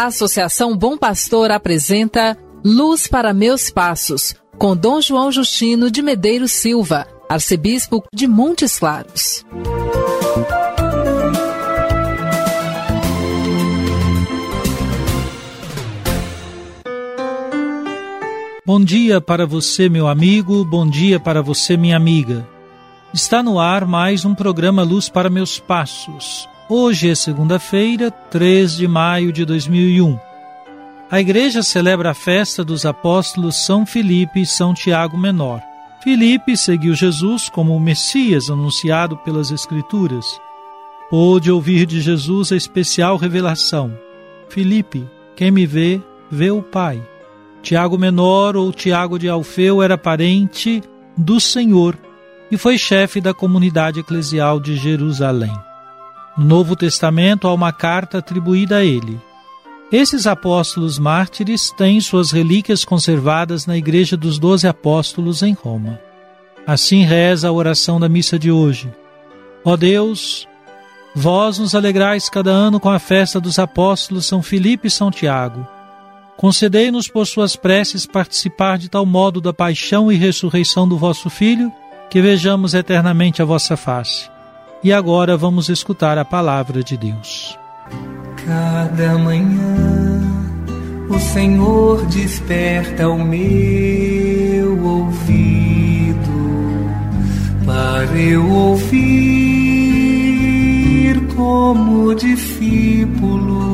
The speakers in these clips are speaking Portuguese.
A Associação Bom Pastor apresenta Luz para Meus Passos, com Dom João Justino de Medeiros Silva, arcebispo de Montes Claros. Bom dia para você, meu amigo, bom dia para você, minha amiga. Está no ar mais um programa Luz para Meus Passos. Hoje é segunda-feira, 3 de maio de 2001. A igreja celebra a festa dos apóstolos São Filipe e São Tiago Menor. Filipe seguiu Jesus como o Messias anunciado pelas Escrituras. Pôde ouvir de Jesus a especial revelação: Filipe, quem me vê, vê o Pai. Tiago Menor ou Tiago de Alfeu era parente do Senhor e foi chefe da comunidade eclesial de Jerusalém. No Novo Testamento há uma carta atribuída a ele. Esses apóstolos mártires têm suas relíquias conservadas na Igreja dos Doze Apóstolos em Roma. Assim reza a oração da missa de hoje. Ó Deus, vós nos alegrais cada ano com a festa dos apóstolos São Filipe e São Tiago Concedei-nos por suas preces participar de tal modo da paixão e ressurreição do vosso Filho, que vejamos eternamente a vossa face. E agora vamos escutar a palavra de Deus. Cada manhã o Senhor desperta o meu ouvido para eu ouvir como discípulo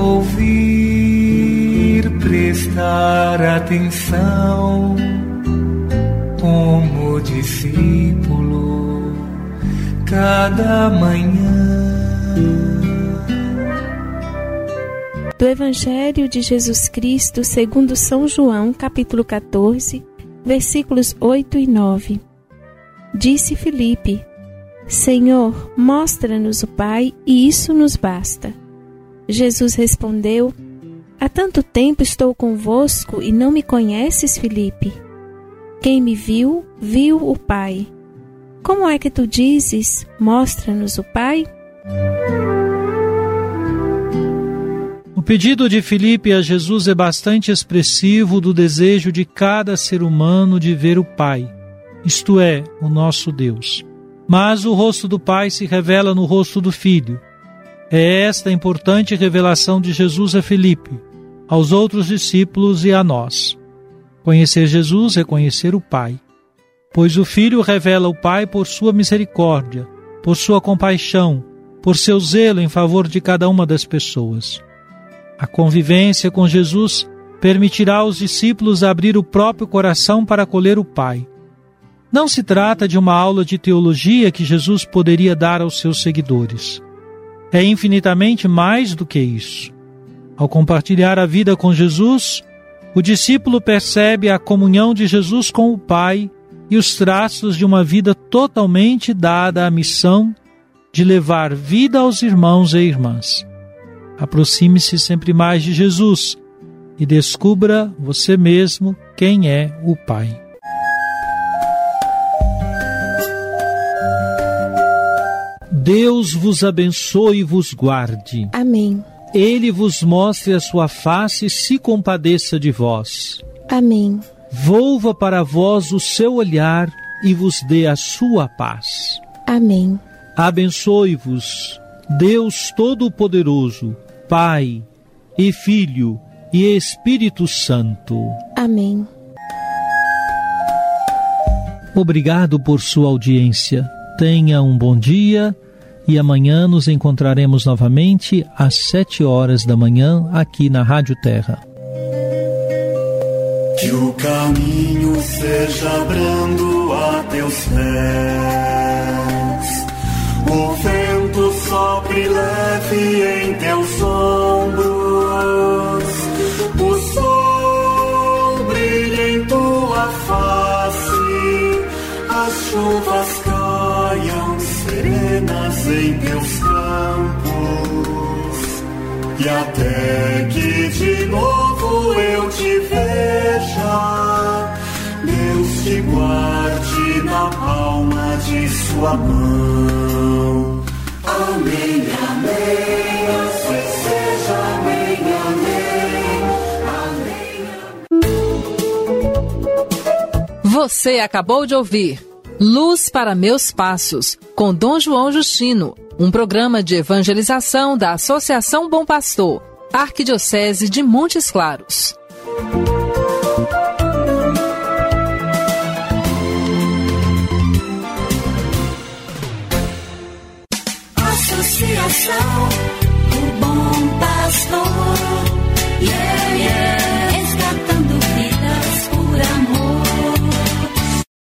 ouvir, prestar atenção discípulo cada manhã. Do Evangelho de Jesus Cristo, segundo São João, capítulo 14, versículos 8 e 9. Disse Filipe: Senhor, mostra-nos o Pai, e isso nos basta. Jesus respondeu: Há tanto tempo estou convosco e não me conheces, Filipe? Quem me viu, viu o Pai. Como é que tu dizes: Mostra-nos o Pai? O pedido de Filipe a Jesus é bastante expressivo do desejo de cada ser humano de ver o Pai, isto é, o nosso Deus. Mas o rosto do Pai se revela no rosto do Filho é esta a importante revelação de Jesus a Felipe, aos outros discípulos e a nós. Conhecer Jesus é conhecer o Pai, pois o Filho revela o Pai por sua misericórdia, por sua compaixão, por seu zelo em favor de cada uma das pessoas. A convivência com Jesus permitirá aos discípulos abrir o próprio coração para acolher o Pai. Não se trata de uma aula de teologia que Jesus poderia dar aos seus seguidores é infinitamente mais do que isso. Ao compartilhar a vida com Jesus, o discípulo percebe a comunhão de Jesus com o Pai e os traços de uma vida totalmente dada à missão de levar vida aos irmãos e irmãs. Aproxime-se sempre mais de Jesus e descubra você mesmo quem é o Pai. Deus vos abençoe e vos guarde. Amém. Ele vos mostre a sua face e se compadeça de vós. Amém. Volva para vós o seu olhar e vos dê a sua paz. Amém. Abençoe-vos, Deus Todo-Poderoso, Pai e Filho e Espírito Santo. Amém. Obrigado por sua audiência. Tenha um bom dia e amanhã nos encontraremos novamente às sete horas da manhã aqui na Rádio Terra. Que o caminho seja brando a teus pés, o vento sopre leve em teus ombros em teus campos, e até que de novo eu te veja, Deus te guarde na palma de sua mão. Amém, amém, assim seja, amém, amém, amém. amém. Você acabou de ouvir. Luz para Meus Passos, com Dom João Justino, um programa de evangelização da Associação Bom Pastor, Arquidiocese de Montes Claros. Associação do Bom Pastor.